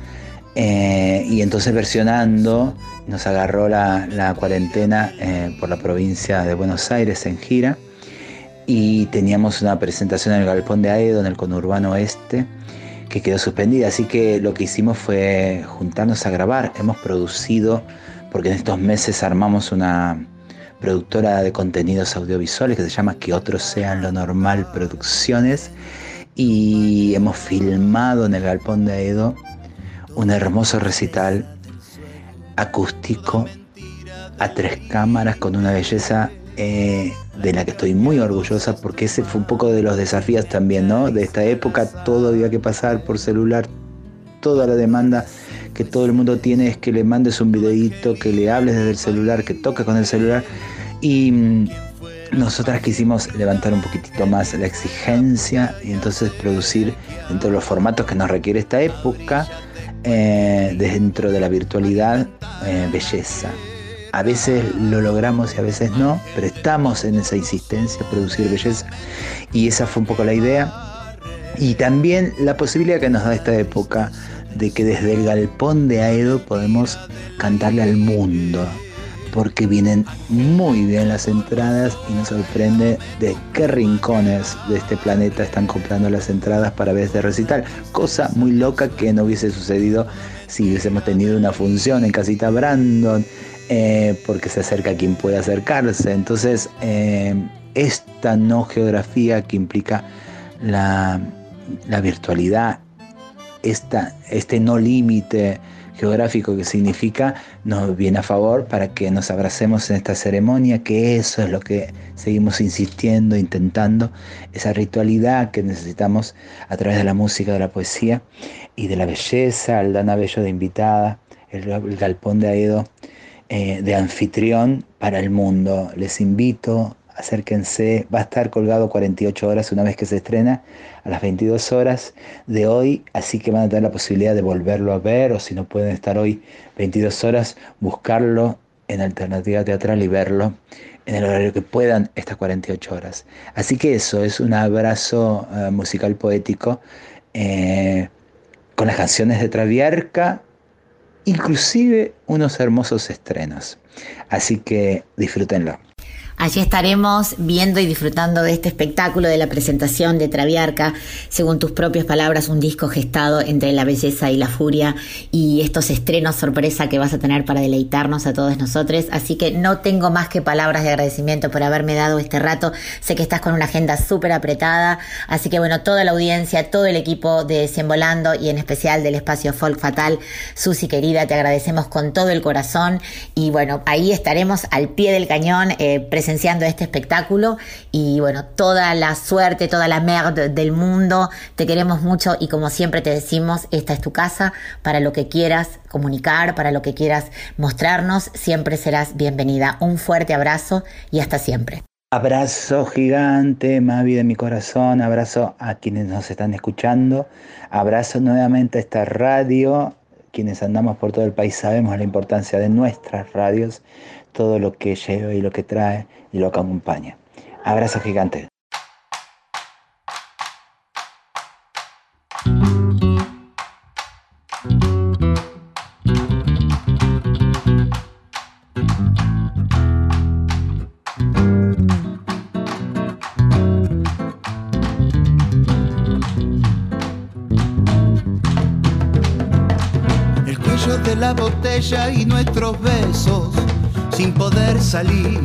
Eh, y entonces versionando, nos agarró la, la cuarentena eh, por la provincia de Buenos Aires en gira y teníamos una presentación en el Galpón de Aedo, en el conurbano oeste, que quedó suspendida. Así que lo que hicimos fue juntarnos a grabar. Hemos producido, porque en estos meses armamos una productora de contenidos audiovisuales que se llama Que otros sean lo normal producciones y hemos filmado en el galpón de Aedo un hermoso recital acústico a tres cámaras con una belleza eh, de la que estoy muy orgullosa porque ese fue un poco de los desafíos también, ¿no? De esta época todo había que pasar por celular, toda la demanda que todo el mundo tiene es que le mandes un videíto, que le hables desde el celular, que toques con el celular y mm, nosotras quisimos levantar un poquitito más la exigencia y entonces producir dentro de los formatos que nos requiere esta época, eh, dentro de la virtualidad, eh, belleza. A veces lo logramos y a veces no, pero estamos en esa insistencia, producir belleza. Y esa fue un poco la idea. Y también la posibilidad que nos da esta época de que desde el galpón de Aedo podemos cantarle al mundo, porque vienen muy bien las entradas y nos sorprende de qué rincones de este planeta están comprando las entradas para ver este recital. Cosa muy loca que no hubiese sucedido si hubiésemos tenido una función en Casita Brandon, eh, porque se acerca quien puede acercarse. Entonces, eh, esta no geografía que implica la, la virtualidad, esta, este no límite geográfico que significa nos viene a favor para que nos abracemos en esta ceremonia, que eso es lo que seguimos insistiendo, intentando, esa ritualidad que necesitamos a través de la música, de la poesía y de la belleza, Aldana Bello de invitada, el, el galpón de Aedo eh, de anfitrión para el mundo. Les invito, acérquense, va a estar colgado 48 horas una vez que se estrena, a las 22 horas de hoy, así que van a tener la posibilidad de volverlo a ver o si no pueden estar hoy 22 horas, buscarlo en alternativa teatral y verlo en el horario que puedan estas 48 horas. Así que eso es un abrazo eh, musical poético eh, con las canciones de Traviarca, inclusive unos hermosos estrenos. Así que disfrútenlo. Allí estaremos viendo y disfrutando de este espectáculo de la presentación de Traviarca, según tus propias palabras, un disco gestado entre la belleza y la furia y estos estrenos sorpresa que vas a tener para deleitarnos a todos nosotros. Así que no tengo más que palabras de agradecimiento por haberme dado este rato. Sé que estás con una agenda súper apretada, así que bueno, toda la audiencia, todo el equipo de Cien Volando y en especial del espacio Folk Fatal, Susi querida, te agradecemos con todo el corazón y bueno, ahí estaremos al pie del cañón eh, presenciando este espectáculo y bueno, toda la suerte, toda la merde del mundo, te queremos mucho y como siempre te decimos, esta es tu casa para lo que quieras comunicar, para lo que quieras mostrarnos, siempre serás bienvenida. Un fuerte abrazo y hasta siempre. Abrazo gigante, Mavi de mi corazón, abrazo a quienes nos están escuchando, abrazo nuevamente a esta radio, quienes andamos por todo el país sabemos la importancia de nuestras radios, todo lo que lleva y lo que trae y lo que acompaña. Abrazo gigante. El cuello de la botella y nuestros besos sin poder salir.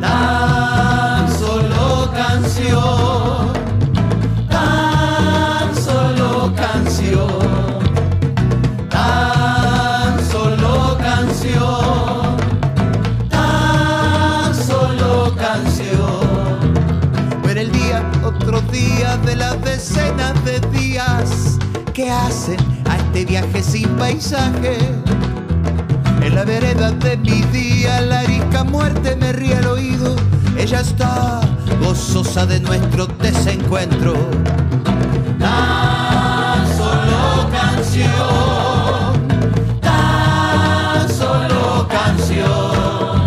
Tan solo canción, tan solo canción, tan solo canción, tan solo canción. Ver el día, otro día de las decenas de días que hacen a este viaje sin paisaje. La vereda de mi día, la arisca muerte me ríe al oído. Ella está gozosa de nuestro desencuentro. Tan solo canción, tan solo canción,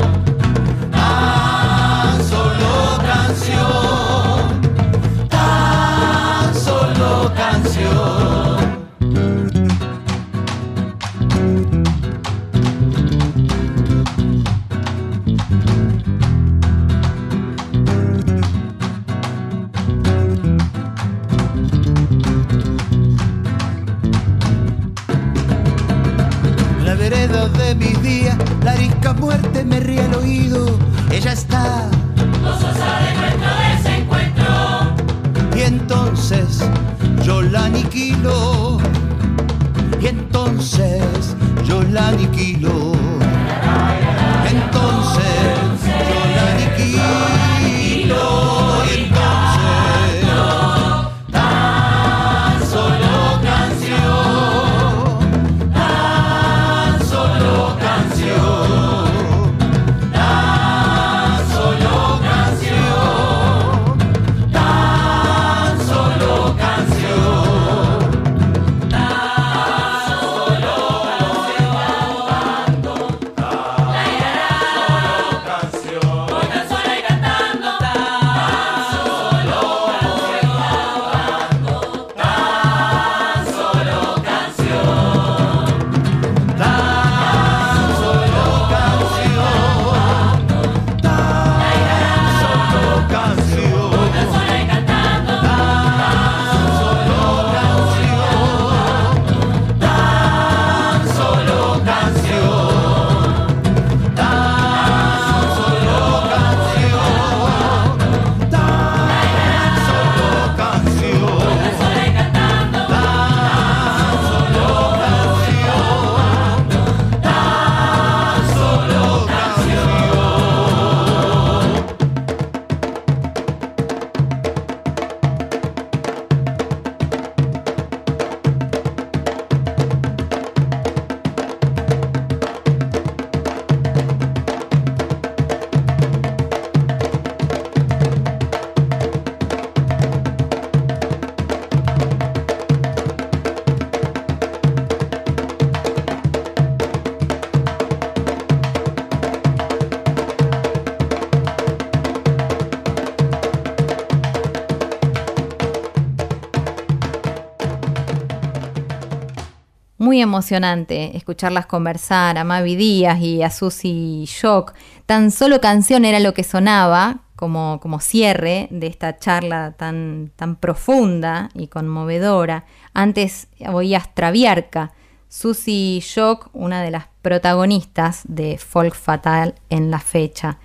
Emocionante escucharlas conversar a Mavi Díaz y a Susi Shock. Tan solo canción era lo que sonaba como, como cierre de esta charla tan, tan profunda y conmovedora. Antes oías Traviarca, Susi Shock, una de las protagonistas de Folk Fatal en la fecha.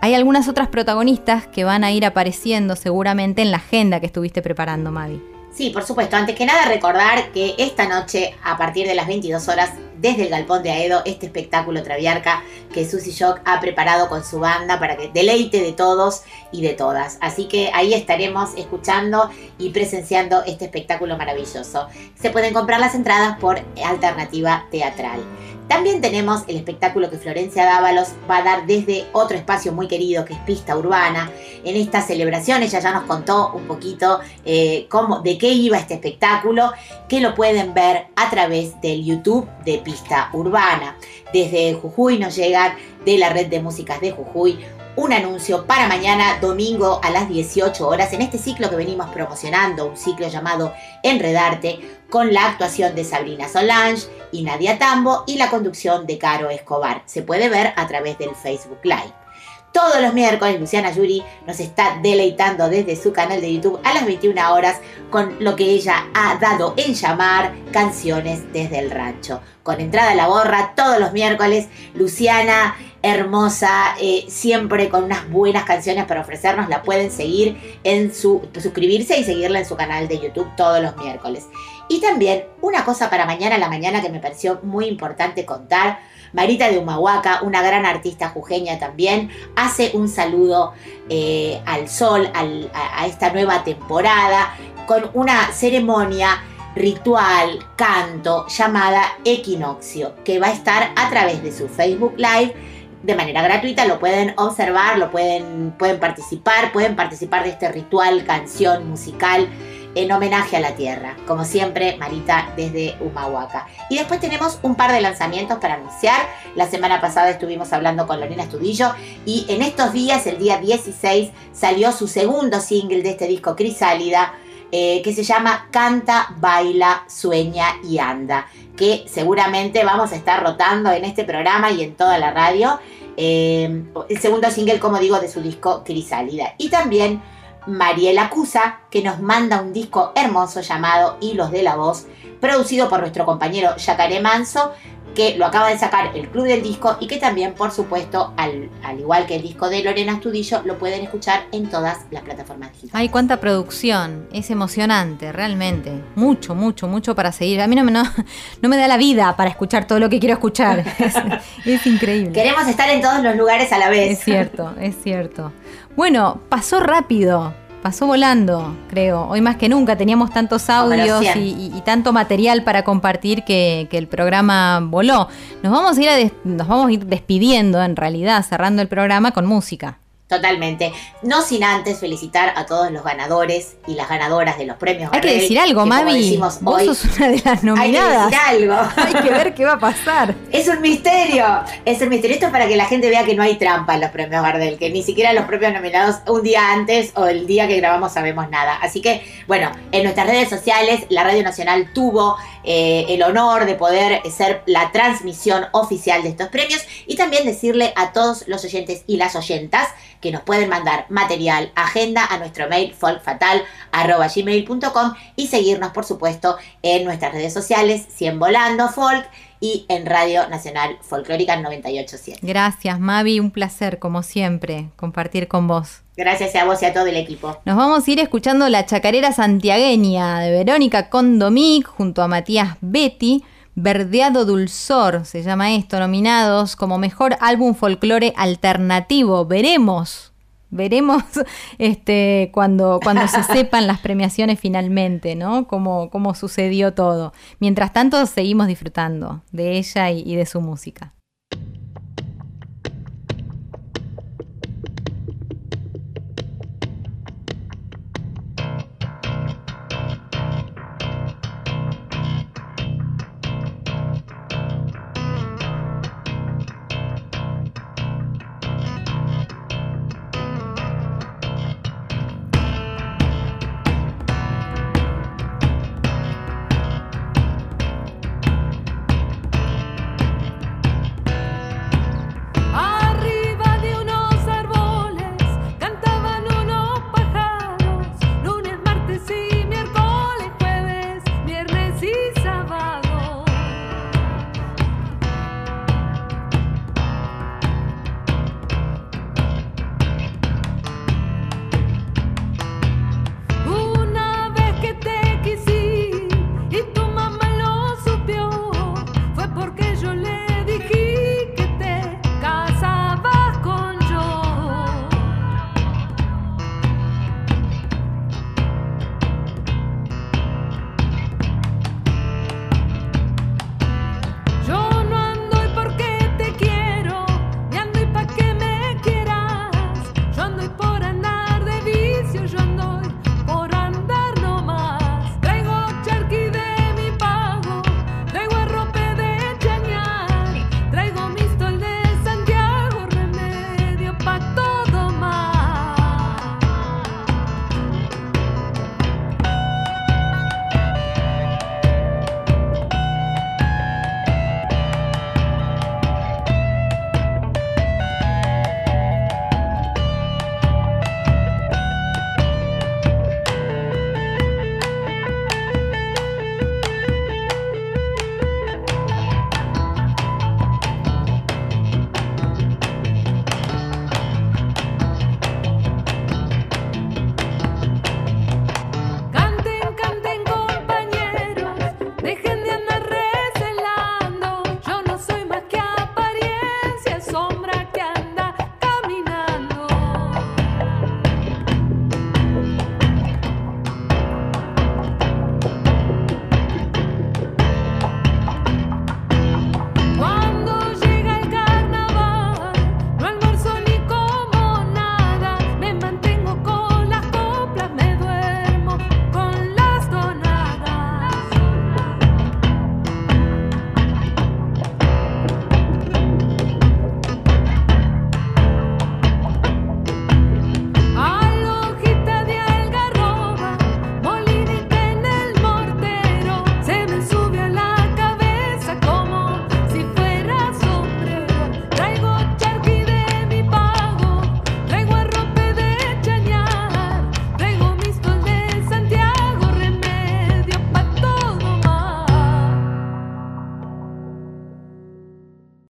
Hay algunas otras protagonistas que van a ir apareciendo seguramente en la agenda que estuviste preparando, Mavi. Sí, por supuesto. Antes que nada, recordar que esta noche, a partir de las 22 horas, desde el Galpón de Aedo, este espectáculo Traviarca que Susy Shock ha preparado con su banda para que deleite de todos y de todas. Así que ahí estaremos escuchando y presenciando este espectáculo maravilloso. Se pueden comprar las entradas por alternativa teatral. También tenemos el espectáculo que Florencia Dávalos va a dar desde otro espacio muy querido que es Pista Urbana. En esta celebración ella ya nos contó un poquito eh, cómo, de qué iba este espectáculo, que lo pueden ver a través del YouTube de Pista Urbana. Desde Jujuy nos llegan de la red de músicas de Jujuy un anuncio para mañana domingo a las 18 horas en este ciclo que venimos promocionando, un ciclo llamado Enredarte, con la actuación de Sabrina Solange y Nadia Tambo y la conducción de Caro Escobar. Se puede ver a través del Facebook Live. Todos los miércoles Luciana Yuri nos está deleitando desde su canal de YouTube a las 21 horas con lo que ella ha dado en llamar Canciones desde el Rancho. Con entrada a la borra todos los miércoles, Luciana hermosa, eh, siempre con unas buenas canciones para ofrecernos, la pueden seguir en su, suscribirse y seguirla en su canal de YouTube todos los miércoles. Y también una cosa para mañana a la mañana que me pareció muy importante contar. Marita de Humahuaca, una gran artista jujeña también, hace un saludo eh, al sol, al- a, a esta nueva temporada, con una ceremonia ritual, canto, llamada Equinoccio, que va a estar a través de su Facebook Live de manera gratuita, lo pueden observar, lo pueden, pueden participar, pueden participar de este ritual, canción musical en homenaje a la tierra. Como siempre, Marita desde Humahuaca. Y después tenemos un par de lanzamientos para anunciar. La semana pasada estuvimos hablando con Lorena Estudillo y en estos días, el día 16, salió su segundo single de este disco Crisálida. Eh, que se llama Canta, Baila, Sueña y Anda, que seguramente vamos a estar rotando en este programa y en toda la radio. Eh, el segundo single, como digo, de su disco Crisálida. Y también Mariela Cusa, que nos manda un disco hermoso llamado Hilos de la Voz, producido por nuestro compañero Yacaré Manso, que lo acaba de sacar el Club del Disco y que también, por supuesto, al, al igual que el disco de Lorena Astudillo, lo pueden escuchar en todas las plataformas digitales. Ay, cuánta producción. Es emocionante, realmente. Mucho, mucho, mucho para seguir. A mí no me, no, *laughs* no me da la vida para escuchar todo lo que quiero escuchar. *laughs* Es, es increíble. Queremos estar en todos los lugares a la vez. Es cierto, es cierto. Bueno, pasó rápido. Pasó volando, creo. Hoy más que nunca teníamos tantos audios y, y- y tanto material para compartir que, que el programa voló. Nos vamos a ir a des- nos vamos a ir despidiendo, en realidad, cerrando el programa con música. Totalmente. No sin antes felicitar a todos los ganadores y las ganadoras de los premios. Hay que decir algo, que, decimos Vos hoy, sos una de las Hay que nominadas. decir algo. Hay que ver qué va a pasar. *laughs* Es un misterio, es un misterio. Esto es para que la gente vea que no hay trampa en los premios Gardel, que ni siquiera los propios nominados un día antes o el día que grabamos sabemos nada. Así que, bueno, en nuestras redes sociales, la Radio Nacional tuvo eh, el honor de poder ser la transmisión oficial de estos premios y también decirle a todos los oyentes y las oyentas que nos pueden mandar material, agenda a nuestro mail folkfatal.gmail.com y seguirnos, por supuesto, en nuestras redes sociales, 100 Volando Folk y en Radio Nacional Folclórica 987. Gracias, Mavi. Un placer, como siempre, compartir con vos. Gracias a vos y a todo el equipo. Nos vamos a ir escuchando la chacarera santiagueña de Verónica Condomic junto a Matías Betty. Verdeado Dulzor se llama esto, nominados como mejor álbum folclore alternativo. Veremos, veremos *laughs* este, cuando, cuando se *laughs* sepan las premiaciones finalmente, ¿no? Cómo, cómo sucedió todo. Mientras tanto, seguimos disfrutando de ella y- y de su música.